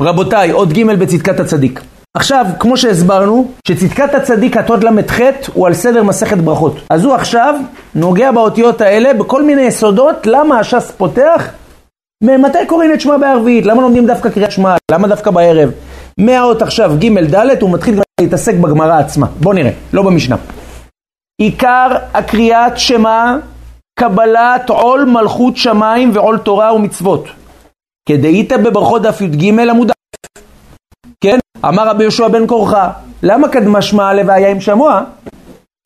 רבותיי, עוד ג' בצדקת הצדיק. עכשיו, כמו שהסברנו, שצדקת הצדיק התוד ל"ח הוא על סדר מסכת ברכות. אז הוא עכשיו נוגע באותיות האלה בכל מיני יסודות, למה הש"ס פותח? מתי קוראים את שמע בערבית? למה לומדים דווקא קריאת שמע? למה דווקא בערב? מהאות עכשיו ג' ד' הוא מתחיל להתעסק בגמרא עצמה. בואו נראה, לא במשנה. עיקר הקריאת שמע, קבלת עול מלכות שמיים ועול תורה ומצוות. כדאית בברכות דף י"ג עמוד א', כן? אמר רבי יהושע בן כורחה, למה קדמה שמע לוויה עם שמוע?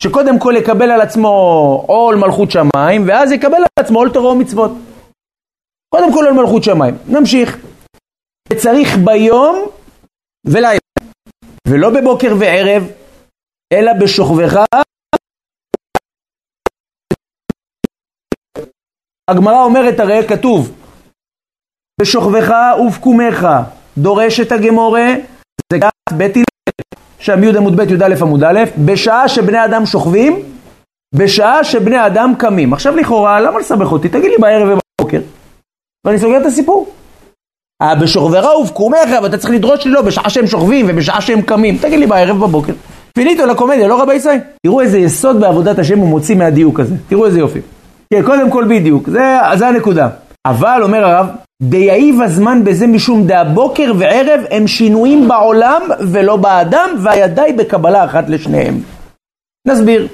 שקודם כל יקבל על עצמו עול מלכות שמיים, ואז יקבל על עצמו עול תורה ומצוות. קודם כל על מלכות שמיים. נמשיך. צריך ביום ולילה, ולא בבוקר וערב, אלא בשוכבך. הגמרא אומרת הרי כתוב בשוכבך ובקומך דורש את הגמורה, זה גת בית הלל, שם י' עמוד ב' י"א עמוד א', בשעה שבני אדם שוכבים, בשעה שבני אדם קמים. עכשיו לכאורה, למה לסבך אותי? תגיד לי בערב ובבוקר. ואני סוגר את הסיפור. אה, בשוכבך ובקומך, ואתה צריך לדרוש לי לא, בשעה שהם שוכבים ובשעה שהם קמים. תגיד לי בערב ובבוקר. פיניטו לקומדיה, לא רבי ישראל? תראו איזה יסוד בעבודת השם הוא מוציא מהדיוק הזה. תראו איזה יופי. כן, קודם כל בדיוק, זה, זה הנקודה. אבל, אומר הרב, דייאיב הזמן בזה משום דהבוקר וערב הם שינויים בעולם ולא באדם, והידי בקבלה אחת לשניהם. נסביר.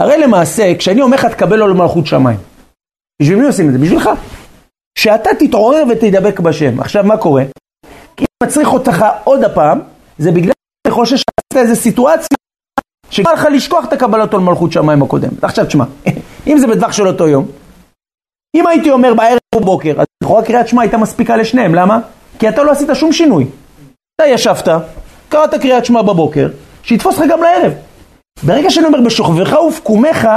הרי למעשה, כשאני אומר לך תקבל לו למלכות שמיים, בשביל מי עושים את זה? בשבילך. שאתה תתעורר ותדבק בשם. עכשיו, מה קורה? כי אם מצריך אותך עוד הפעם, זה בגלל שאני חושש שעשית איזו סיטואציה שגרם לך לשכוח את הקבלתו למלכות שמיים הקודם. עכשיו תשמע, אם זה בטווח של אותו יום, אם הייתי אומר בערב ובוקר, אז לכאורה קריאת שמע הייתה מספיקה לשניהם, למה? כי אתה לא עשית שום שינוי. אתה ישבת, קראת קריאת שמע בבוקר, שיתפוס לך גם לערב. ברגע שאני אומר בשוכבך ובקומך,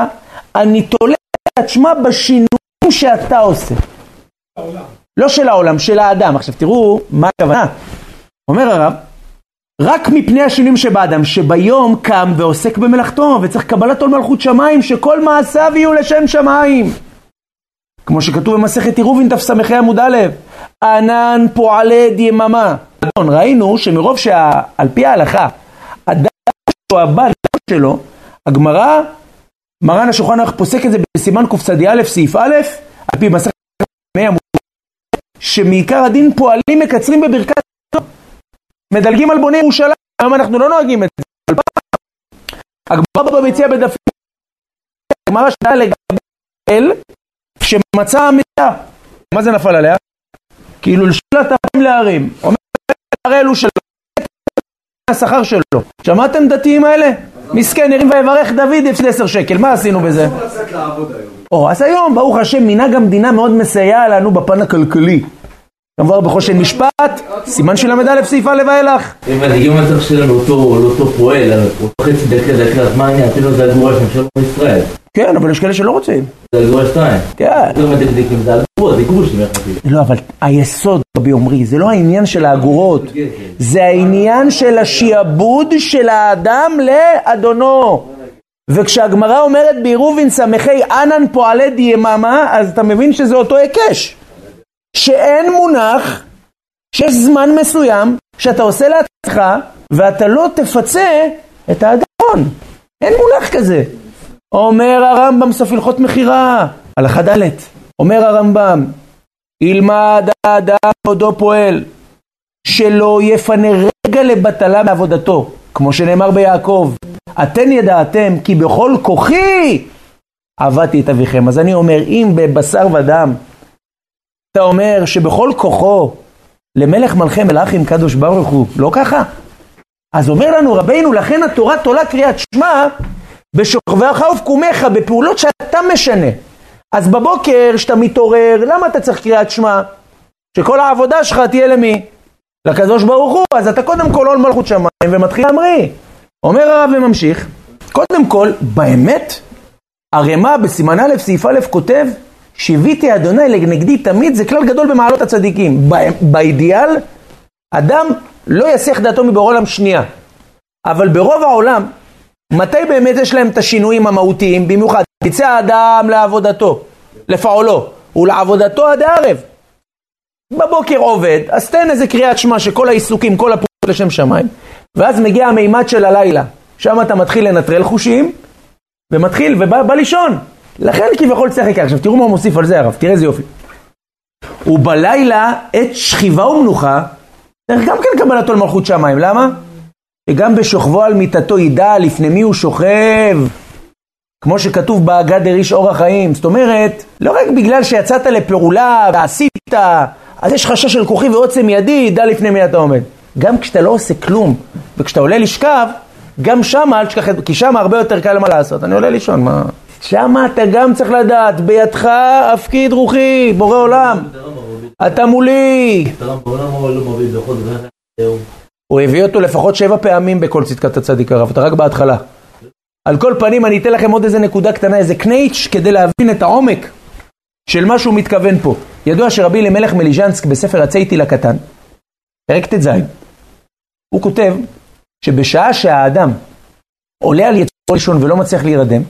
אני תולה קריאת שמע בשינויים שאתה עושה. לא של העולם, של האדם. עכשיו תראו מה הכוונה. אומר הרב, רק מפני השינויים שבאדם, שביום קם ועוסק במלאכתו, וצריך קבלת עול מלכות שמיים, שכל מעשיו יהיו לשם שמיים. כמו שכתוב במסכת עירובין תס"ה עמוד א', ענן פועלי יממה. ראינו שמרוב שעל פי ההלכה, אדם שהוא הבעל שלו, הגמרא, מרן השולחן פוסק את זה בסימן קצ"א סעיף א', על פי מסכת עמוד שמעיקר הדין פועלים מקצרים בברכת מדלגים על בוני ירושלים, היום אנחנו לא נוהגים את זה. הגמרא בבא מציע בדפים, הגמרא שאלה לגבי אל, שמצא המיטה, מה זה נפל עליה? כאילו לשלט הפעמים להרים, אומר הרי אלו שלו, השכר שלו. שמעתם דתיים האלה? מסכן, הרים ויברך דוד הפסיד עשר שקל, מה עשינו בזה? או, אז היום, ברוך השם, מנהג המדינה מאוד מסייע לנו בפן הכלכלי. כמובן בחושן משפט, סימן של ל"א סעיף א' ואילך. אם אתה שלנו אותו פועל, אותו חצי דקה דקה, אז מה העניין? אפילו זה הגבורה שם שלום בישראל. כן, אבל יש כאלה שלא רוצים. זה הגבורה שתיים. כן. זה מדקדקים, זה הגבורה, זה גרושים יחסית. לא, אבל היסוד, רבי עמרי, זה לא העניין של האגורות, זה העניין של השיעבוד של האדם לאדונו. וכשהגמרא אומרת בעירובין סמכי ענן פועלי דיממה, אז אתה מבין שזה אותו היקש. שאין מונח שיש זמן מסוים שאתה עושה לעצמך ואתה לא תפצה את האדון. אין מונח כזה. אומר הרמב"ם סוף הלכות מכירה, הלכה ד', אומר הרמב"ם, ילמד האדם עודו פועל, שלא יפנה רגע לבטלה מעבודתו, כמו שנאמר ביעקב, אתן ידעתם כי בכל כוחי עבדתי את אביכם. אז אני אומר, אם בבשר ודם אתה אומר שבכל כוחו למלך מלכי מלאכים קדוש ברוך הוא, לא ככה? אז אומר לנו רבינו, לכן התורה תולה קריאת שמע בשוכבך ובקומך, בפעולות שאתה משנה. אז בבוקר, כשאתה מתעורר, למה אתה צריך קריאת שמע? שכל העבודה שלך תהיה למי? לקדוש ברוך הוא, אז אתה קודם כל עול מלכות שמיים ומתחיל להמריא. אומר הרב וממשיך, קודם כל, באמת, הרמ"א בסימן א', סעיף א', כותב, שיוויתי אדוני לנגדי תמיד, זה כלל גדול במעלות הצדיקים. באידיאל, אדם לא יסיח דעתו מבורא עולם שנייה. אבל ברוב העולם, מתי באמת יש להם את השינויים המהותיים? במיוחד, יצא האדם לעבודתו, לפעולו, ולעבודתו עד הערב. בבוקר עובד, אז תן איזה קריאת שמע שכל העיסוקים, כל הפעולות לשם שמיים, ואז מגיע המימד של הלילה, שם אתה מתחיל לנטרל חושים, ומתחיל ובא לישון. לכן כביכול צחק. עכשיו תראו מה הוא מוסיף על זה הרב, תראה איזה יופי. ובלילה עת שכיבה ומנוחה, צריך גם כן קבלתו למלכות שמיים, למה? שגם בשוכבו על מיטתו ידע לפני מי הוא שוכב, כמו שכתוב בהגה דריש אור החיים. זאת אומרת, לא רק בגלל שיצאת לפעולה ועשית, אז יש חשש של כוחי ועוצם ידי, ידע לפני מי אתה עומד. גם כשאתה לא עושה כלום, וכשאתה עולה לשכב, גם שם אל תשכח, כי שם הרבה יותר קל מה לעשות. אני עולה לישון, מה... שם אתה גם צריך לדעת, בידך הפקיד רוחי, בורא עולם. אתה מולי. הוא הביא אותו לפחות שבע פעמים בכל צדקת הצדיק הרב, אתה רק בהתחלה. על כל פנים אני אתן לכם עוד איזה נקודה קטנה, איזה קנייץ', כדי להבין את העומק של מה שהוא מתכוון פה. ידוע שרבי אלימלך מליז'נסק בספר הצייטיל הקטן, פרק ט"ז, הוא כותב שבשעה שהאדם עולה על יצור ראשון ולא מצליח להירדם,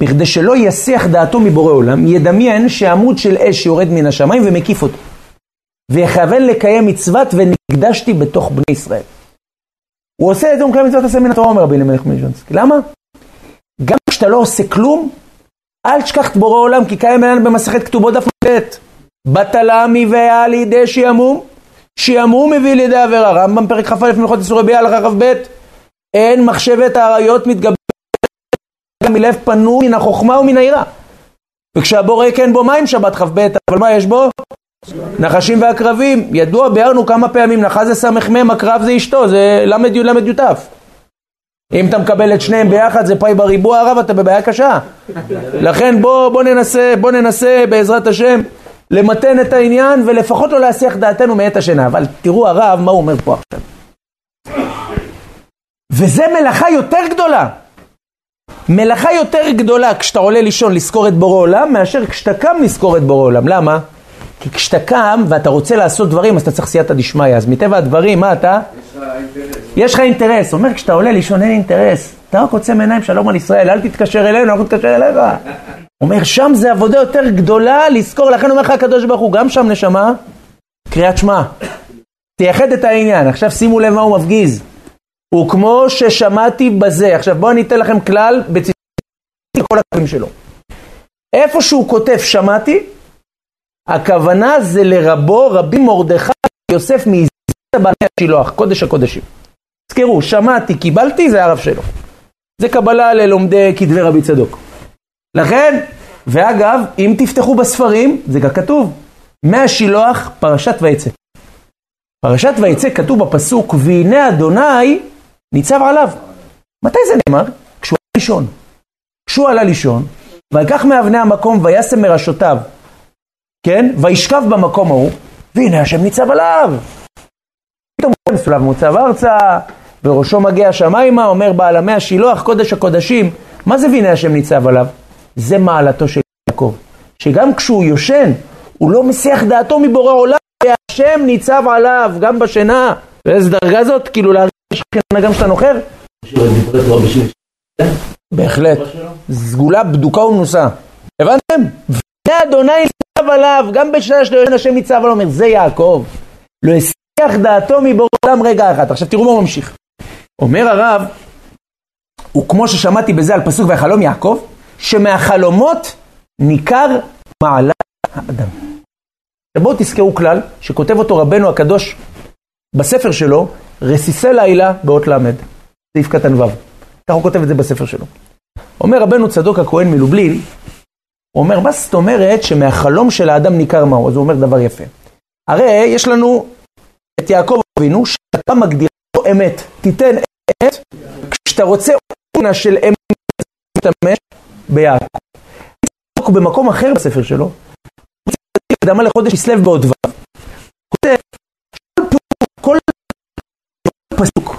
בכדי שלא יסיח דעתו מבורא עולם, ידמיין שעמוד של אש יורד מן השמיים ומקיף אותו. ויכוון לקיים מצוות ונקדשתי בתוך בני ישראל. הוא עושה את זה, הוא מקיים מצוות עשה מן התורה, אומר רבי אלימלך מליז'נסק. למה? גם כשאתה לא עושה כלום, אל תשכח את בורא עולם, כי קיים אלינו במסכת כתובות דף נ"ט. בתלמי והיה לידי שיעמום, שיעמום מביא לידי עבירה. רמב"ם פרק כ"א מלכות איסורי ביאה הלכה כ"ב, אין מחשבת האריות מתגברת מלב פנוי מן החוכמה ומן היראה. וכשהבורא כן בו מים שבת כ"ב, אבל מה יש בו? נחשים ועקרבים. ידוע, ביארנו כמה פעמים, נחש זה סמ"ם, עקרב זה אשתו, זה ל"י ל"י. אם אתה מקבל את שניהם ביחד זה פאי בריבוע הרב, אתה בבעיה קשה. לכן בוא, בוא ננסה, בוא ננסה בעזרת השם למתן את העניין ולפחות לא להסיח דעתנו מעת השינה. אבל תראו הרב מה הוא אומר פה עכשיו. וזה מלאכה יותר גדולה. מלאכה יותר גדולה כשאתה עולה לישון לזכור את בורא עולם, מאשר כשאתה קם לזכור את בורא עולם. למה? כי כשאתה קם ואתה רוצה לעשות דברים, אז אתה צריך סייעתא דשמיא. אז מטבע הדברים, מה אתה? יש לך אינטרס. אומר, כשאתה עולה לישון אין אינטרס. אתה רק עוצם עיניים, שלום על ישראל, אל תתקשר אלינו, אנחנו נתקשר אליך. אומר, שם זה עבודה יותר גדולה לזכור, לכן אומר לך הקדוש ברוך הוא, גם שם נשמה, קריאת שמע. תייחד את העניין. עכשיו שימו לב מה הוא מפגיז. הוא כמו ששמעתי בזה. עכשיו בואו אני אתן לכם כלל בציטוט כל הקווים שלו. איפה שהוא כותב שמעתי, הכוונה זה לרבו רבי מרדכי יוסף מעזרת בעלי השילוח, קודש הקודשים. תזכרו, שמעתי, קיבלתי, זה הרב שלו. זה קבלה ללומדי כתבי רבי צדוק. לכן, ואגב, אם תפתחו בספרים, זה גם כתוב, מהשילוח פרשת ויצא. פרשת ויצא כתוב בפסוק, והנה אדוני ניצב עליו. מתי זה נאמר? כשהוא עלה לישון. כשהוא עלה לישון, ויקח מאבני המקום וישם מראשותיו, כן? וישכב במקום ההוא, והנה השם ניצב עליו. פתאום הוא מסולב מוצב ארצה, וראשו מגיע השמיימה, אומר בעלמי השילוח, קודש הקודשים, מה זה והנה השם ניצב עליו? זה מעלתו של יעקב, שגם כשהוא יושן, הוא לא מסיח דעתו מבורא עולם, והשם ניצב עליו, גם בשינה. ואיזה דרגה זאת? כאילו להרגיש שכינה גם כשאתה נוחר? בהחלט. סגולה בדוקה ומנוסה. הבנתם? והנה אדוני ניצב עליו, גם בשנה שלו אין השם ניצב עליו, אומר, זה יעקב. לא הסיח דעתו מבורא עולם רגע אחד. עכשיו תראו מה הוא ממשיך. אומר הרב, וכמו ששמעתי בזה על פסוק והחלום יעקב, שמהחלומות ניכר מעלת האדם. בואו תזכרו כלל שכותב אותו רבנו הקדוש בספר שלו, רסיסי לילה באות ל', סעיף קטן ו'. ככה הוא כותב את זה בספר שלו. אומר רבנו צדוק הכהן מלובלין, הוא אומר, מה זאת אומרת שמהחלום של האדם ניכר מהו? אז הוא אומר דבר יפה. הרי יש לנו את יעקב אבינו, שאתה מגדיר לו אמת. תיתן אמת, כשאתה רוצה אונה של אמת, תשתמש ביעקב. במקום אחר בספר שלו, הקדמה לחודש כסלו בעוד ו', כותב, כל פסוק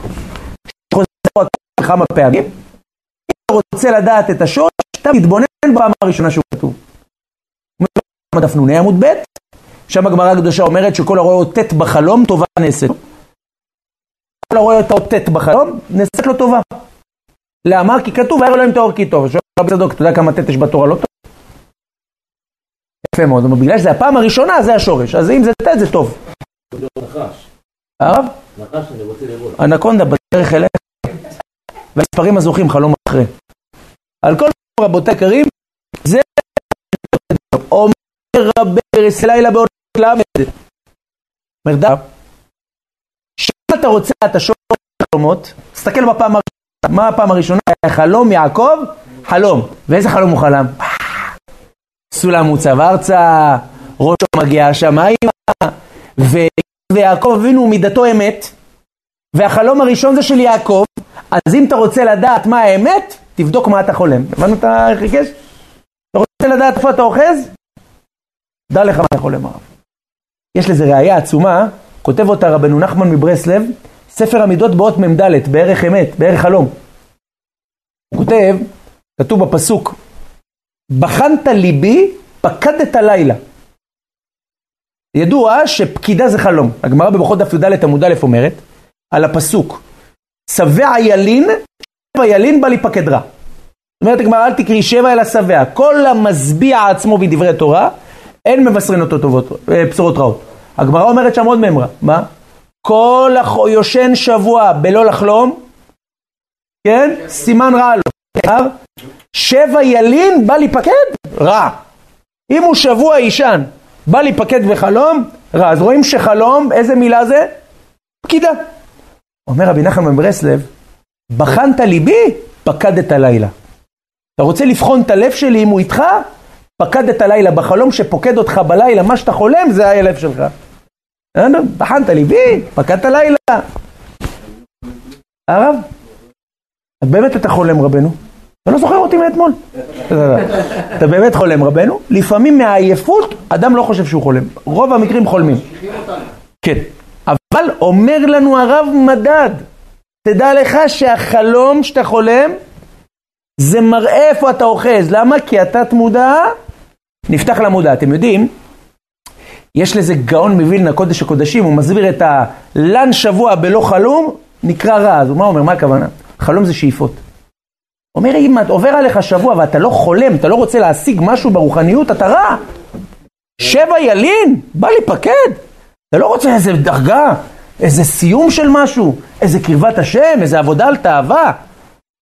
שחוזר כמה פעמים, אם אתה רוצה לדעת את השורש, אתה מתבונן בפעם הראשונה שהוא כתוב. דף נ"ה עמוד ב', שם הגמרא הקדושה אומרת שכל הרואה ט' בחלום, טובה נעשית. כל הרואה את האות ט' בחלום, נעשית לו טובה. למה? כי כתוב, היה אלוהים טהור כי טוב. שואל רבי צדוק, אתה יודע כמה ט' יש בתורה לא טוב? יפה מאוד, בגלל שזה הפעם הראשונה, זה השורש. אז אם זה ט' זה טוב. נחש, הרב? אנקונדה בדרך אליך, והספרים הזוכים חלום אחרי. על כל רבותי יקרים, זה אומר רבי פרס לילה בעוד. אומר דף, שאם אתה רוצה את השורש החלומות, תסתכל בפעם הראשונה, מה הפעם הראשונה? חלום יעקב, חלום. ואיזה חלום הוא חלם? סולם מוצב ארצה, ראשו מגיע השמיימה, ויעקב אבינו מידתו אמת, והחלום הראשון זה של יעקב, אז אם אתה רוצה לדעת מה האמת, תבדוק מה אתה חולם. הבנו את החיגש? אתה רוצה לדעת איפה אתה אוחז? דע לך מה אתה חולם הרב. יש לזה ראייה עצומה, כותב אותה רבנו נחמן מברסלב, ספר המידות באות מ"ד, בערך אמת, בערך חלום. הוא כותב, כתוב בפסוק, בחנת ליבי, פקדת לילה. ידוע שפקידה זה חלום. הגמרא בברכות דף י"ד עמוד א' אומרת, על הפסוק, שבע ילין, שבע ילין בא להיפקד רע. אומרת הגמרא, אל תקראי שבע אלא שבע. כל המשביע עצמו בדברי תורה, אין מבשרין אותו טובות, אה, בשורות רעות. הגמרא אומרת שם עוד מימרה, מה? כל הח... יושן שבוע בלא לחלום, כן? סימן רע לו. שבע ילין בא להיפקד? רע. אם הוא שבוע ישן, בא להיפקד בחלום, רע. אז רואים שחלום, איזה מילה זה? פקידה. אומר רבי נחמן מברסלב, בחנת ליבי, פקדת לילה. אתה רוצה לבחון את הלב שלי אם הוא איתך? פקדת לילה בחלום שפוקד אותך בלילה, מה שאתה חולם זה הלב שלך. בחנת ליבי, פקדת לילה. הרב, אז באמת אתה חולם רבנו? אתה לא זוכר אותי מאתמול. אתה באמת חולם רבנו? לפעמים מהעייפות אדם לא חושב שהוא חולם. רוב המקרים חולמים. כן. אבל אומר לנו הרב מדד, תדע לך שהחלום שאתה חולם זה מראה איפה אתה אוחז. למה? כי התת מודע נפתח למודע. אתם יודעים, יש לזה גאון מווילנה, קודש הקודשים, הוא מסביר את הלן שבוע בלא חלום, נקרא רע. אז מה אומר? מה הכוונה? חלום זה שאיפות. אומר, אם עובר עליך שבוע ואתה לא חולם, אתה לא רוצה להשיג משהו ברוחניות, אתה רע. שבע ילין, בא להיפקד. אתה לא רוצה איזה דרגה, איזה סיום של משהו, איזה קרבת השם, איזה עבודה על תאווה,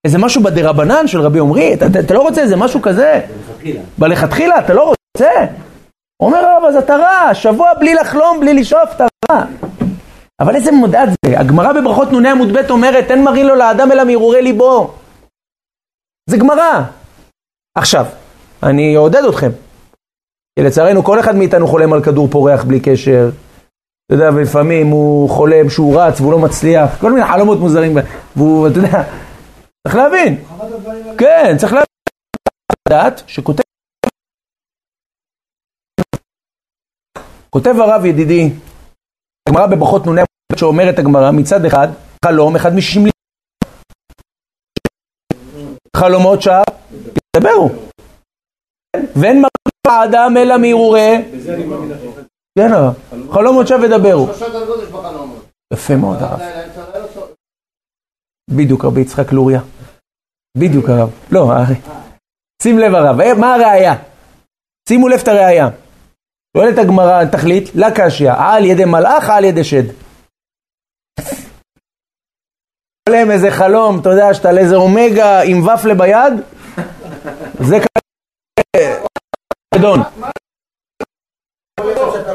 איזה משהו בדרבנן של רבי עמרי, אתה, אתה, אתה לא רוצה איזה משהו כזה? בלכתחילה. בלכתחילה, אתה לא רוצה? אומר הרב, אז אתה רע, שבוע בלי לחלום, בלי לשאוף, אתה רע. אבל איזה מודעת זה? הגמרא בברכות נ"א עמוד ב' אומרת, אין מראים לו לאדם אלא מהרהורי ליבו. זה גמרא. עכשיו, אני אעודד אתכם. כי לצערנו כל אחד מאיתנו חולם על כדור פורח בלי קשר. אתה יודע, ולפעמים הוא חולם שהוא רץ והוא לא מצליח, כל מיני חלומות מוזרים, והוא, אתה יודע, צריך להבין. כן, צריך להבין. לדעת שכותב כותב הרב ידידי, הגמרא בברכות נ"א שאומרת הגמרא, מצד אחד, חלום אחד משישים לי. חלומות שעה, ידברו. ואין מראה האדם אלא מהרהורי. כן חלומות ודברו. יש בחלומות. יפה מאוד הרב. בדיוק רבי יצחק לוריה. בדיוק הרב. לא, הרי. שים לב הרב, אה, מה הראייה? שימו לב את הראייה. שואלת הגמרא, תכלית, לה קשיא, על ידי מלאך, על ידי שד. חולם איזה חלום, אתה יודע, שאתה על איזה אומגה עם ופלה ביד, זה כזה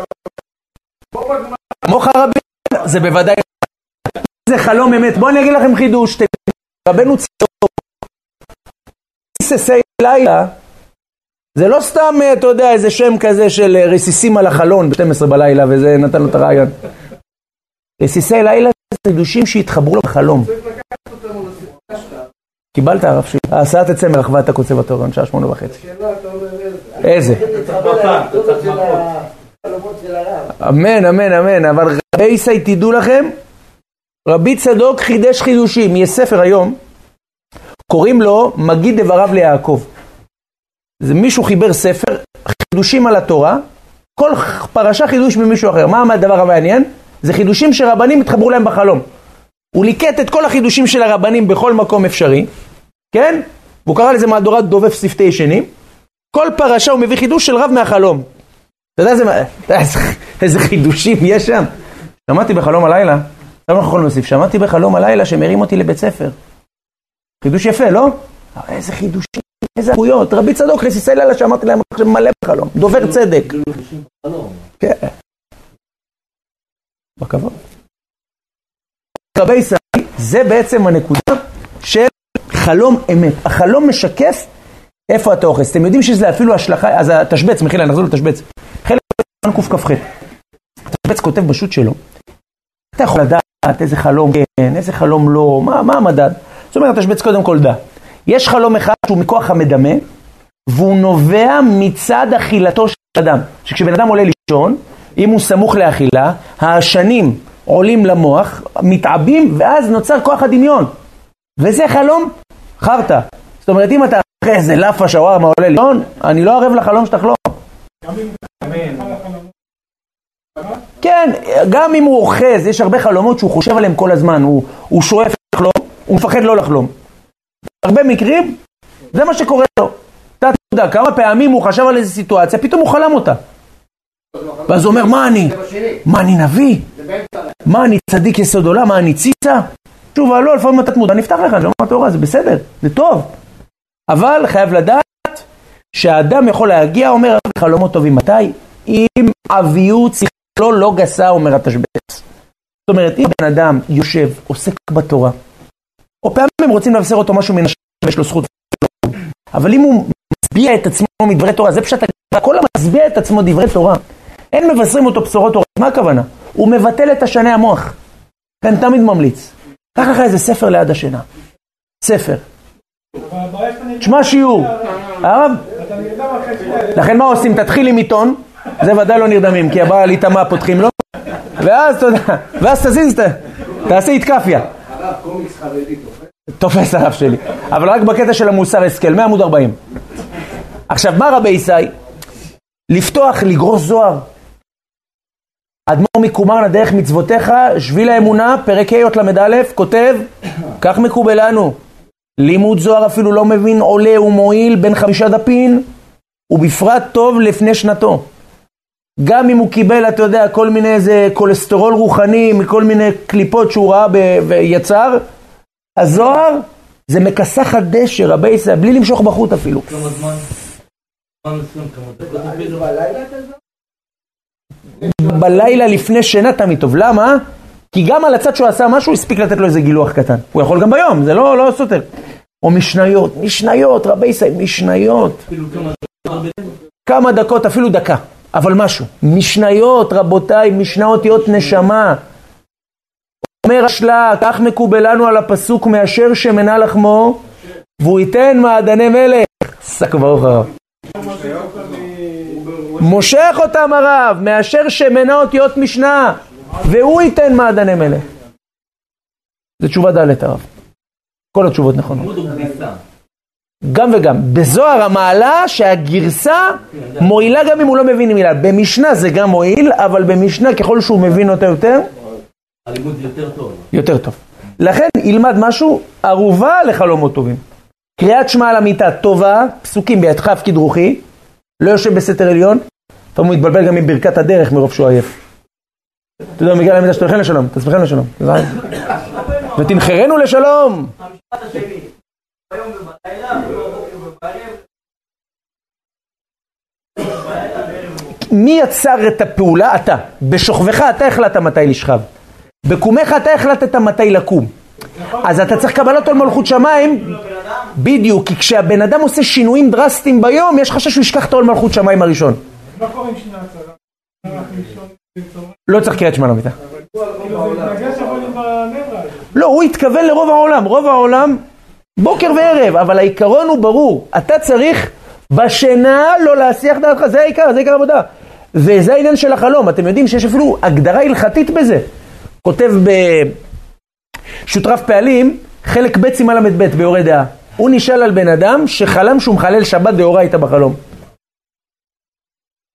זה בוודאי, זה חלום אמת. בואו אני אגיד לכם חידוש, רבנו ציון, היססי לילה, זה לא סתם, אתה יודע, איזה שם כזה של רסיסים על החלון ב-12 בלילה, וזה נתן לו את הרעיון. רסיסי לילה זה חידושים שהתחברו לו בחלום. קיבלת הרב שלי. ההסעה תצא מרחבת הקוצב התורן, שעה שמונה וחצי. איזה? אמן, אמן, אמן. אבל רבי ישי, תדעו לכם, רבי צדוק חידש חידושים. יש ספר היום, קוראים לו מגיד דבריו ליעקב. זה מישהו חיבר ספר, חידושים על התורה, כל פרשה חידוש ממישהו אחר. מה הדבר המעניין? זה חידושים שרבנים התחברו להם בחלום. הוא ליקט את כל החידושים של הרבנים בכל מקום אפשרי, כן? והוא קרא לזה מהדורת דובב שפתי ישנים, כל פרשה הוא מביא חידוש של רב מהחלום. אתה יודע איזה, איזה, איזה חידושים יש שם? שמעתי בחלום הלילה, עכשיו אנחנו יכולים להוסיף, שמעתי בחלום הלילה שמרים אותי לבית ספר. חידוש יפה, לא? איזה חידושים, איזה עבויות. רבי צדוק רסיסי לילה שאמרתי להם עכשיו מלא בחלום, דובר צדק. כן. בכבוד. רבי ישראל, זה בעצם הנקודה של חלום אמת. החלום משקף איפה אתה אוחז. אתם יודעים שזה אפילו השלכה, אז התשבץ, מחילה, נחזור לתשבץ. חלק קכ"ח. התשבץ כותב בשו"ת שלו, אתה יכול לדעת איזה חלום כן, איזה חלום לא, מה, מה המדד? זאת אומרת, התשבץ קודם כל דע. יש חלום אחד שהוא מכוח המדמה, והוא נובע מצד אכילתו של אדם. שכשבן אדם עולה לישון, אם הוא סמוך לאכילה, העשנים עולים למוח, מתעבים, ואז נוצר כוח הדמיון. וזה חלום חרטא. זאת אומרת, אם אתה איזה לאפה שווארמה עולה לישון, אני לא ערב לחלום שתחלום. כן, גם אם הוא אוחז, יש הרבה חלומות שהוא חושב עליהם כל הזמן, הוא, הוא שואף לחלום, הוא מפחד לא לחלום. הרבה מקרים, זה מה שקורה לו. אתה יודע, כמה פעמים הוא חשב על איזו סיטואציה, פתאום הוא חלם אותה. ואז הוא אומר, מה אני? מה אני נביא? מה אני צדיק יסוד עולם? מה אני ציצה? תשובה לא, לפעמים אתה תמודה, נפתח לך, אני אומר תורה, זה בסדר, זה טוב. אבל חייב לדעת שהאדם יכול להגיע, אומר חלומות טובים. מתי? אם אביות שכלו לא גסה, אומר התשבץ. זאת אומרת, אם בן אדם יושב, עוסק בתורה, או פעמים רוצים לבשר אותו משהו מן השם, יש לו זכות, אבל אם הוא משביע את עצמו מדברי תורה, זה פשוט, כל המשביע את עצמו דברי תורה, אין מבשרים אותו בשורות תורה, מה הכוונה? הוא מבטל את השני המוח. אני תמיד ממליץ. קח לך איזה ספר ליד השינה. ספר. תשמע שיעור. הרב? לכן מה עושים? תתחיל עם עיתון, זה ודאי לא נרדמים, כי הבעל איתמה פותחים לו, ואז אתה יודע, ואז תזיז, תעשה חרדי תופס? תופס הרב שלי, אבל רק בקטע של המוסר השכל, מעמוד 40. עכשיו, מה רבי ישי? לפתוח, לגרוס זוהר. אדמו"ר מקומרנה דרך מצוותיך, שביל האמונה, פרק ה' ל"א, כותב, כך מקובלנו. לימוד זוהר אפילו לא מבין עולה ומועיל בין חמישה דפים, ובפרט טוב לפני שנתו. גם אם הוא קיבל, אתה יודע, כל מיני איזה כולסטרול רוחני מכל מיני קליפות שהוא ראה ב- ויצר, הזוהר זה מכסחת דשא, רבי ישראל, בלי למשוך בחוט אפילו. כמה זמן? בלילה לפני שינה תמיד טוב. למה? כי גם על הצד שהוא עשה משהו, הספיק לתת לו איזה גילוח קטן. הוא יכול גם ביום, זה לא, לא סותר. או משניות, משניות, רבי ישראל, משניות. כמה דקות? אפילו דקה, אבל משהו. משניות, רבותיי, משנה אותיות נשמה. אומר השלה, כך מקובלנו על הפסוק מאשר שמנה לחמו, והוא ייתן מעדני מלך. שק ברוך הרב. מושך אותם הרב, מאשר שמנה אותיות משנה, והוא ייתן מעדני מלך. זה תשובה ד' הרב. כל התשובות נכונות. גם וגם. בזוהר המעלה שהגרסה מועילה גם אם הוא לא מבין מילה. במשנה זה גם מועיל, אבל במשנה ככל שהוא מבין אותה יותר, הלימוד יותר טוב. יותר טוב. לכן ילמד משהו ערובה לחלומות טובים. קריאת שמע על המיטה טובה, פסוקים בידך הפקיד רוחי, לא יושב בסתר עליון, לפעמים הוא מתבלבל גם עם ברכת הדרך מרוב שהוא עייף. אתה יודע, מגיע למיטה שתלכן לשלום, תצליחן לשלום. ותנחרנו לשלום. המשפט השני, ביום ובלילה, בבוקר ובערב. מי יצר את הפעולה? אתה. בשוכבך אתה החלטת מתי לשכב. בקומך אתה החלטת מתי לקום. אז אתה צריך קבלת עול מלכות שמיים, בדיוק, כי כשהבן אדם עושה שינויים דרסטיים ביום, יש חשש שהוא ישכח את העול מלכות שמיים הראשון. מה קורה עם שני הצלה? לא צריך קריאת שמע למיטה. לא, הוא התכוון לרוב העולם. רוב העולם, בוקר וערב, אבל העיקרון הוא ברור. אתה צריך בשינה לא להסיח דעתך, זה העיקר, זה עיקר העבודה. וזה העניין של החלום. אתם יודעים שיש אפילו הגדרה הלכתית בזה. כותב בשותרף פעלים, חלק ב' סימן ל"ב ביורה דעה. הוא נשאל על בן אדם שחלם שהוא מחלל שבת דאורייתא בחלום.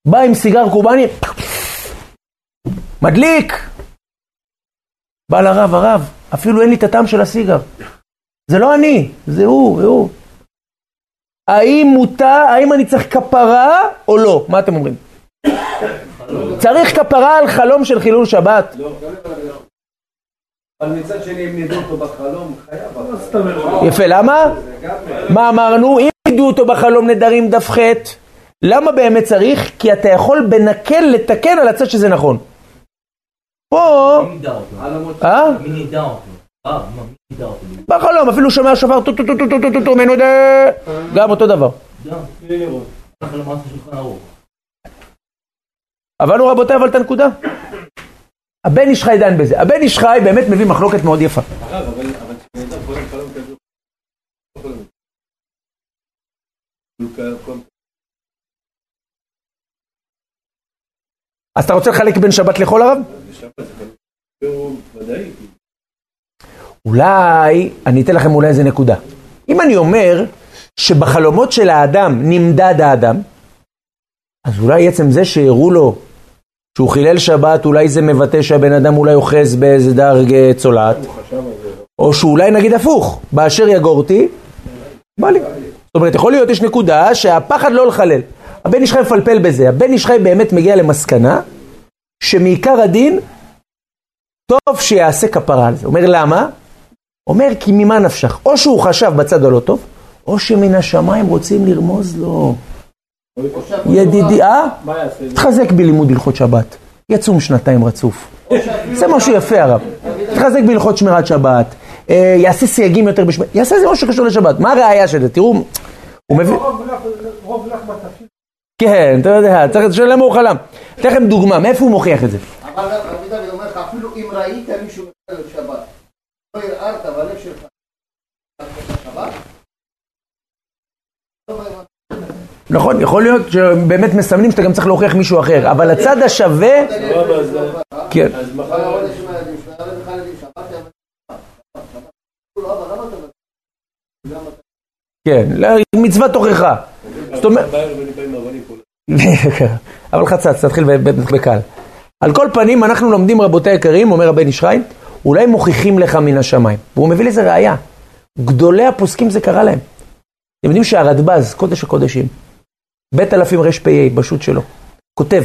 בא עם סיגר קובאני, מדליק, בא לרב, הרב, אפילו אין לי את הטעם של הסיגר. זה לא אני, זה הוא, זה הוא. האם מותר, האם אני צריך כפרה או לא? מה אתם אומרים? צריך כפרה על חלום של חילול שבת? לא, אבל מצד שני, אם נידו אותו בחלום, חייב. יפה, למה? גם... מה אמרנו? אם נידו אותו בחלום נדרים דף ח', למה באמת צריך? כי אתה יכול בנקל לתקן על הצד שזה נכון. מי אותו? אה? מי נידה אותו? אה? בחלום, אפילו שומע שופר טו טו טו טו טו טו טו טו מנודה, גם אותו דבר. ערוך. הבנו רבותיי אבל את הנקודה? הבן איש חי דן בזה. הבן איש חי באמת מביא מחלוקת מאוד יפה. אבל אבל. הוא אז אתה רוצה לחלק בין שבת לחול הרב? אולי, אני אתן לכם אולי איזה נקודה. אם אני אומר שבחלומות של האדם נמדד האדם, אז אולי עצם זה שהראו לו שהוא חילל שבת, אולי זה מבטא שהבן אדם אולי אוחז באיזה דרג אה, צולעת. או שאולי נגיד הפוך, באשר יגורתי, בא לי. זאת אומרת, יכול להיות, יש נקודה שהפחד לא לחלל. הבן איש חי מפלפל בזה, הבן איש חי באמת מגיע למסקנה שמעיקר הדין, טוב שיעשה כפרה על זה. אומר למה? אומר כי ממה נפשך? או שהוא חשב בצד הלא טוב, או שמן השמיים רוצים לרמוז לו. ידידי, אה? תחזק בלימוד הלכות שבת. יצום שנתיים רצוף. זה משהו יפה הרב. תחזק בהלכות שמירת שבת. אה, יעשה סייגים יותר בשמירת... יעשה איזה משהו שקשור לשבת. מה הראייה של זה? תראו, הוא בתפקיד. כן, אתה יודע, צריך לשאול למה הוא חלם. אתן לכם דוגמה, מאיפה הוא מוכיח את זה? אגב, רבי דוד אומר לך, אפילו אם ראית מישהו מערב שבת, לא הרערת בלב שלך שבת, נכון, יכול להיות שבאמת מסמנים שאתה גם צריך להוכיח מישהו אחר, אבל הצד השווה... כן. כן, לא, מצוות תוכחה. זאת אומרת... אבל חצץ, תתחיל בקהל. על כל פנים, אנחנו לומדים, רבותי היקרים, אומר הבן איש חי, אולי מוכיחים לך מן השמיים. והוא מביא לזה ראייה. גדולי הפוסקים זה קרה להם. אתם יודעים שהרדב"ז, קודש הקודשים, בית אלפים רפ"א, בשו"ת שלו, כותב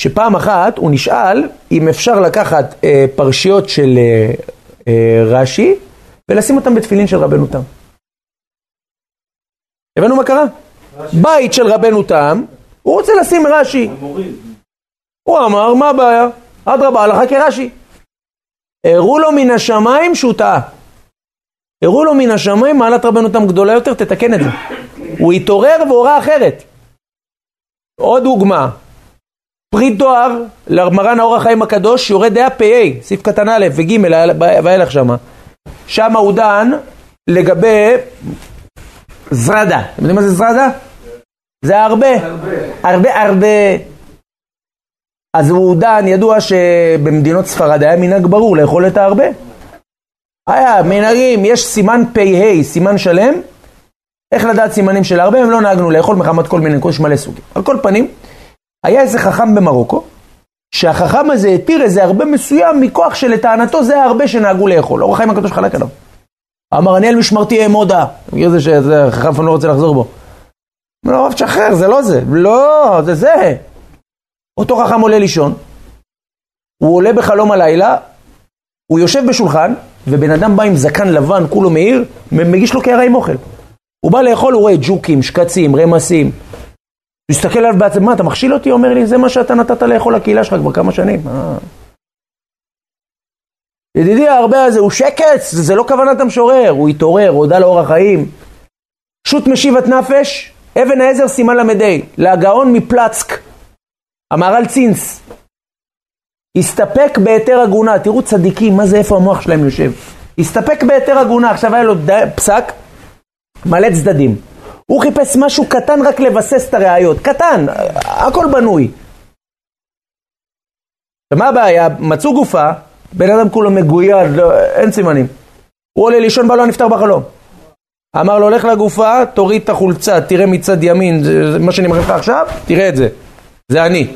שפעם אחת הוא נשאל אם אפשר לקחת אה, פרשיות של אה, אה, רש"י ולשים אותם בתפילין של רבנו תם. הבנו מה קרה? בית של רבנו תם, הוא רוצה לשים רש"י. הוא אמר, מה הבעיה? אדרבה, הלכה כרש"י. הראו לו מן השמיים שהוא טעה. הראו לו מן השמיים מעלת רבנו תם גדולה יותר, תתקן את זה. הוא התעורר והורה אחרת. עוד דוגמה, פרי תואר למרן האור החיים הקדוש, יורד דעה פ"א, סעיף קטן א' וג' ואילך שמה. שם הוא דן לגבי זרדה. אתם יודעים מה זה זרדה? זה הרבה. הרבה, הרבה. אז הוא דן, ידוע שבמדינות ספרד היה מנהג ברור לאכול את ההרבה. היה מנהגים, יש סימן פ"ה, סימן שלם. איך לדעת סימנים של הרבה? הם לא נהגנו לאכול מחמת כל מיני, יש מלא סוגים. על כל פנים, היה איזה חכם במרוקו, שהחכם הזה התיר איזה הרבה מסוים מכוח שלטענתו זה הרבה שנהגו לאכול. אור החיים הקדוש חלק עליו. אמר, אני על משמרתי אעמודה. בגלל זה שהחכם לא רוצה לחזור בו. אמר הרב תשחרר, זה לא זה. לא, זה זה. אותו חכם עולה לישון, הוא עולה בחלום הלילה, הוא יושב בשולחן, ובן אדם בא עם זקן לבן, כולו מאיר, מגיש לו קערה עם אוכל. הוא בא לאכול, הוא רואה ג'וקים, שקצים, רמסים. הוא הסתכל עליו בעצם, מה, אתה מכשיל אותי? אומר לי, זה מה שאתה נתת לאכול לקהילה שלך כבר כמה שנים. אה. ידידי, הרבה הזה, הוא שקץ, זה לא כוונת המשורר, הוא התעורר, הודה לאור החיים. שו"ת משיבת נפש, אבן העזר סימן ל"ה, להגאון מפלצק, המהר"ל צינס. הסתפק בהיתר עגונה, תראו צדיקים, מה זה, איפה המוח שלהם יושב. הסתפק בהיתר עגונה, עכשיו היה לו ד... פסק, מלא צדדים. הוא חיפש משהו קטן רק לבסס את הראיות, קטן, הכל בנוי. ומה הבעיה? מצאו גופה, בן אדם כולו מגויד, לא, אין סימנים. הוא עולה לישון, בעלו נפטר בחלום. אמר לו, לך לגופה, תוריד את החולצה, תראה מצד ימין, זה, זה מה שאני מראה לך עכשיו, תראה את זה. זה אני.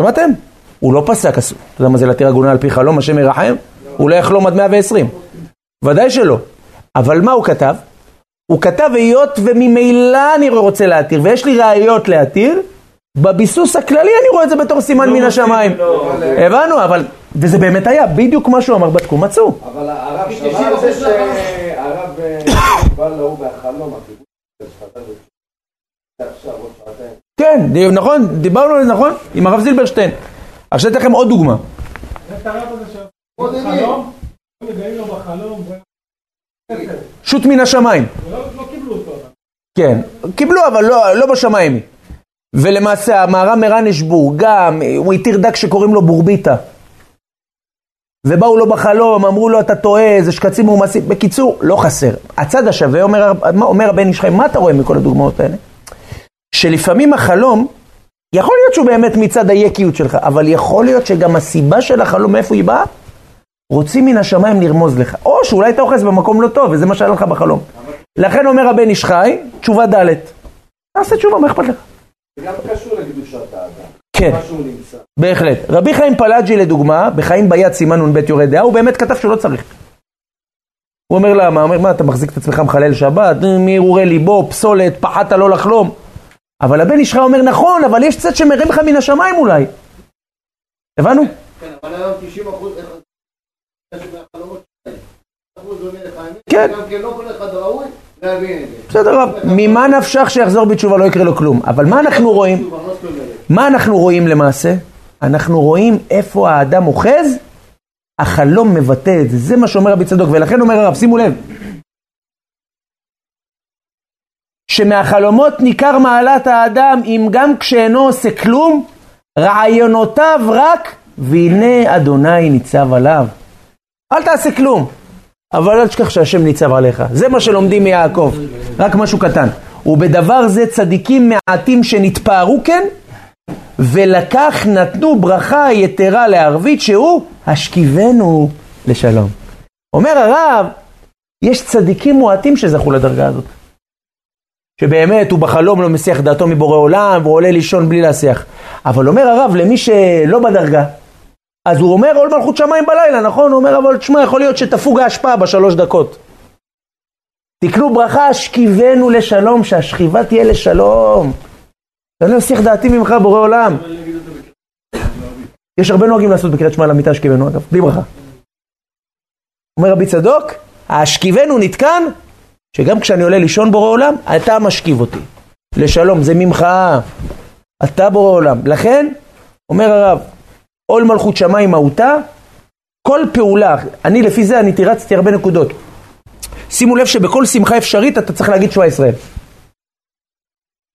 שמעתם? הוא לא פסק אסור. אתה יודע מה זה להתיר עגונה על פי חלום, השם ירחם? הוא לא יחלום עד 120. ודאי שלא. אבל מה הוא כתב? הוא כתב היות וממילא אני רוצה להתיר, ויש לי ראיות להתיר, בביסוס הכללי אני רואה את זה בתור סימן מן השמיים. הבנו, אבל, וזה באמת היה, בדיוק מה שהוא אמר בתקום מצאו. אבל הרב שמע על זה שהרב אה, בא להוא בחלום, החיבור של שפתיו עכשיו, עוד שעתיים. כן, נכון, דיברנו על זה, נכון? עם הרב זילברשטיין. עכשיו אתן לכם עוד דוגמה. שוט מן השמיים. כן, קיבלו אבל לא, לא בשמיים. ולמעשה המהר"ם מרנשבורג גם, הוא התיר דק שקוראים לו בורביטה. ובאו לו בחלום, אמרו לו אתה טועה, זה שקצים מאומסים. בקיצור, לא חסר. הצד השווה, אומר הבן איש חיים, מה אתה רואה מכל הדוגמאות האלה? שלפעמים החלום, יכול להיות שהוא באמת מצד היקיות שלך, אבל יכול להיות שגם הסיבה של החלום, מאיפה היא באה? רוצים מן השמיים לרמוז לך. או שאולי אתה אוחז במקום לא טוב, וזה מה שהיה לך בחלום. לכן אומר הבן איש חי, תשובה ד', תעשה תשובה, מה אכפת לך? זה גם קשור לקדושת האדם. כן. בהחלט. רבי חיים פלאג'י לדוגמה, בחיים ביד סימן נ"ב יורה דעה, הוא באמת כתב שהוא לא צריך. הוא אומר למה? הוא אומר, מה, אתה מחזיק את עצמך מחלל שבת, מהרהורי ליבו, פסולת, פחדת לא לחלום. אבל הבן איש חי אומר, נכון, אבל יש צד שמרים לך מן השמיים אולי. הבנו? כן, אבל היום 90 אחוז, כן. כן לא. בסדר רב, ממה נפשך שיחזור בתשובה לא יקרה לו כלום. אבל מה אנחנו רואים? מה אנחנו רואים למעשה? אנחנו רואים איפה האדם אוחז, החלום מבטא את זה, זה מה שאומר רבי צדוק, ולכן אומר הרב, שימו לב, שמהחלומות ניכר מעלת האדם, אם גם כשאינו עושה כלום, רעיונותיו רק, והנה אדוני ניצב עליו. אל תעשה כלום, אבל אל תשכח שהשם ניצב עליך. זה מה שלומדים מיעקב, רק משהו קטן. ובדבר זה צדיקים מעטים שנתפארו כן, ולקח נתנו ברכה יתרה לערבית שהוא השכיבנו לשלום. אומר הרב, יש צדיקים מועטים שזכו לדרגה הזאת. שבאמת הוא בחלום לא מסיח דעתו מבורא עולם והוא עולה לישון בלי להסיח. אבל אומר הרב, למי שלא בדרגה, אז הוא אומר עול מלכות שמיים בלילה, נכון? הוא אומר אבל תשמע, יכול להיות שתפוג ההשפעה בשלוש דקות. תקנו ברכה, השכיבנו לשלום, שהשכיבה תהיה לשלום. אני לא אסיח דעתי ממך בורא עולם. יש הרבה נוהגים לעשות בקריאת שמע על המיטה השכיבנו אגב, בלי ברכה. אומר רבי צדוק, השכיבנו נתקן, שגם כשאני עולה לישון בורא עולם, אתה משכיב אותי. לשלום, זה ממך, אתה בורא עולם. לכן, אומר הרב, עול מלכות שמיים מהותה, כל פעולה, אני לפי זה אני תירצתי הרבה נקודות. שימו לב שבכל שמחה אפשרית אתה צריך להגיד שמע ישראל.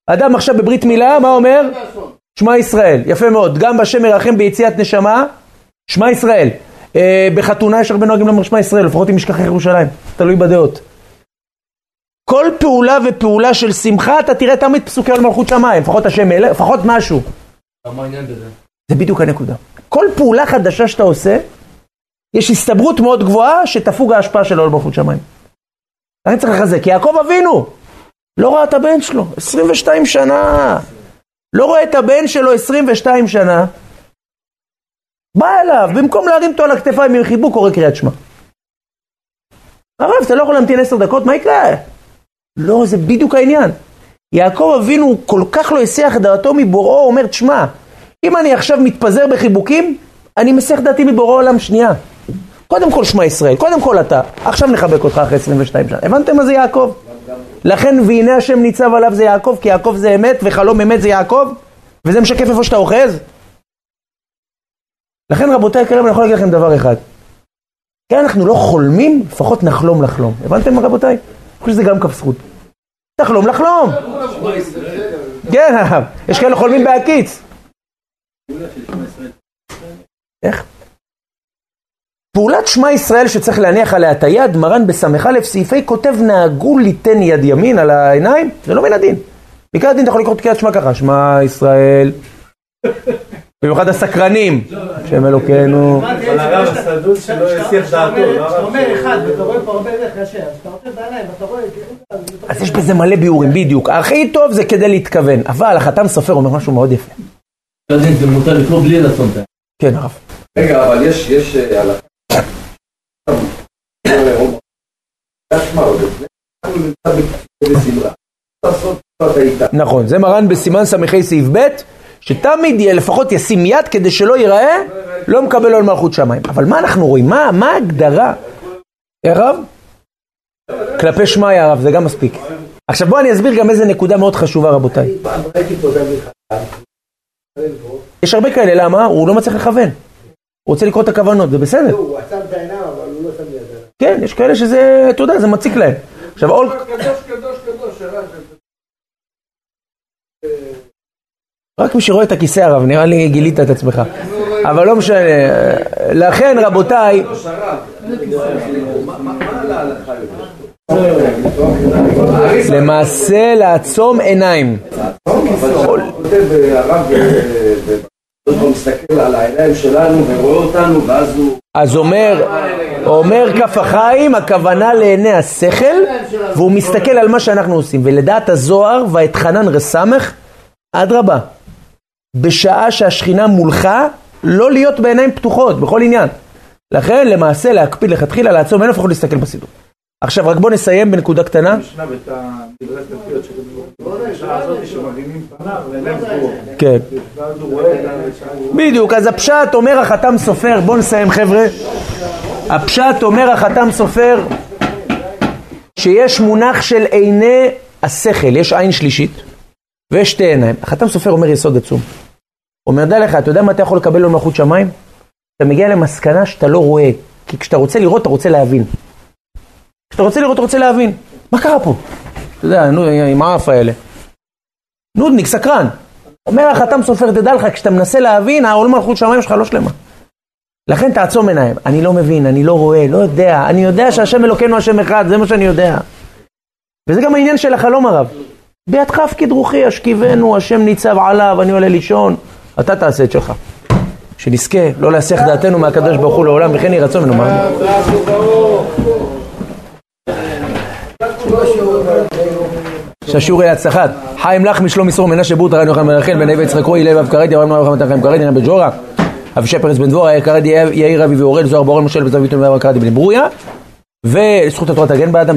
אדם עכשיו בברית מילה, מה אומר? שמע ישראל, יפה מאוד. גם בשם מרחם ביציאת נשמה, שמע ישראל. אה, בחתונה יש הרבה נוהגים לומר שמע ישראל, לפחות אם ישכח ירושלים, תלוי בדעות. כל פעולה ופעולה של שמחה, אתה תראה תמיד פסוקי על מלכות שמיים, לפחות השם מלך, לפחות משהו. מה העניין בזה? זה בדיוק הנקודה. כל פעולה חדשה שאתה עושה, יש הסתברות מאוד גבוהה שתפוג ההשפעה של העול מלכות שמיים. אני צריך לחזק, יעקב אבינו לא ראה את הבן שלו, 22 שנה. לא רואה את הבן שלו 22 שנה. בא אליו, במקום להרים אותו על הכתפיים עם חיבוק, קורא קריאת שמע. הרב, אתה לא יכול להמתין עשר דקות, מה יקרה? לא, זה בדיוק העניין. יעקב אבינו כל כך לא הסיח דעתו מבוראו, הוא אומר, תשמע, אם אני עכשיו מתפזר בחיבוקים, אני מסיח דעתי מבורא עולם שנייה. קודם כל שמע ישראל, קודם כל אתה, עכשיו נחבק אותך אחרי 22 שנה. הבנתם מה זה יעקב? לכן והנה השם ניצב עליו זה יעקב, כי יעקב זה אמת וחלום אמת זה יעקב, וזה משקף איפה שאתה אוחז. לכן רבותיי היקרים, אני יכול להגיד לכם דבר אחד. כן, אנחנו לא חולמים, לפחות נחלום לחלום. הבנתם רבותיי? חושב שזה גם כף זכות. תחלום לחלום. כן. יש כאלה חולמים בהקיץ. איך? פעולת שמע ישראל שצריך להניח עליה את היד, מרן בס"א סעיפי כותב נהגו ליתן יד ימין על העיניים, זה לא מן הדין. בעיקר הדין אתה יכול לקרוא את קריאת שמע ככה, שמע ישראל. במיוחד הסקרנים, שם אלוקינו. אבל הרב הסדות שלא יסיח דעתו, לא כשאתה הרב אומר. אחד ואתה רואה פה הרבה דרך קשה, אז אתה עושה בעיניים ואתה רואה... כאילו, אז יש בזה מלא ביאורים, בדיוק. הכי טוב זה כדי להתכוון, אבל החתם סופר אומר משהו מאוד יפה. לא זה מותר לקרוא בלי לעשות את זה. כן, הרב. רגע, אבל יש, יש אה. נכון, זה מרן בסימן ס"ה סעיף ב', שתמיד יהיה, לפחות ישים יד כדי שלא ייראה, לא מקבל עול מלכות שמיים. אבל מה אנחנו רואים? מה, מה ההגדרה? אה, הרב? כלפי שמאי הרב, זה גם מספיק. עכשיו בואו אני אסביר גם איזה נקודה מאוד חשובה רבותיי. יש הרבה כאלה, למה? הוא לא מצליח לכוון. הוא רוצה לקרוא את הכוונות, זה בסדר. הוא עצם את העיניים, אבל הוא לא שם יד עליו. כן, יש כאלה שזה, אתה יודע, זה מציק להם. עכשיו עול... קדוש, קדוש, קדוש, הרב. רק מי שרואה את הכיסא הרב, נראה לי גילית את עצמך. אבל לא משנה. לכן רבותיי. מה להלכה יותר? למעשה לעצום עיניים. אותנו ואז הוא... אז אומר, אומר כף החיים, הכוונה לעיני השכל, והוא מסתכל על מה שאנחנו עושים. ולדעת הזוהר, ואתחנן רסמך, אדרבה, בשעה שהשכינה מולך, לא להיות בעיניים פתוחות, בכל עניין. לכן, למעשה, להקפיד לכתחילה, לעצום, אין לפחות להסתכל בסידור. עכשיו, רק בואו נסיים בנקודה קטנה. כן. בדיוק, אז הפשט אומר החתם סופר, בואו נסיים חבר'ה. הפשט אומר החתם סופר שיש מונח של עיני השכל, יש עין שלישית ויש שתי עיניים. החתם סופר אומר יסוד עצום. הוא אומר, דע לך, אתה יודע מה אתה יכול לקבל לו מלכות שמיים? אתה מגיע למסקנה שאתה לא רואה, כי כשאתה רוצה לראות, אתה רוצה להבין. כשאתה רוצה לראות, אתה רוצה להבין. מה קרה פה? אתה יודע, נו, עם האף האלה. נודניק, סקרן. אומר החתם סופר, תדע לך, כשאתה מנסה להבין, העול מלכות שמיים שלך לא שלמה. לכן תעצום עיניים. אני לא מבין, אני לא רואה, לא יודע. אני יודע שהשם אלוקינו השם אחד, זה מה שאני יודע. וזה גם העניין של החלום הרב. בידך הפקיד רוחי, אשכיבנו, השם ניצב עליו, אני עולה לישון. אתה תעשה את שלך. שנזכה לא להסיח דעתנו מהקדוש ברוך הוא לעולם, וכן יהי רצון ונאמר. שהשיעור יהיה הצלחת. חיים לך משלום מסרור מנשה בורתא רן יוחנן בן בן אבי יצחק רועי לב אב כרדי אברהם נוער חמתן חיים כרדי בן ג'ורה אבישי פרץ בן דבורה יאיר יאיר אבי ואורל זוהר בורל משה לבזר ויטון ואבר כרדי בן ברוריה. וזכות התורה תגן באדם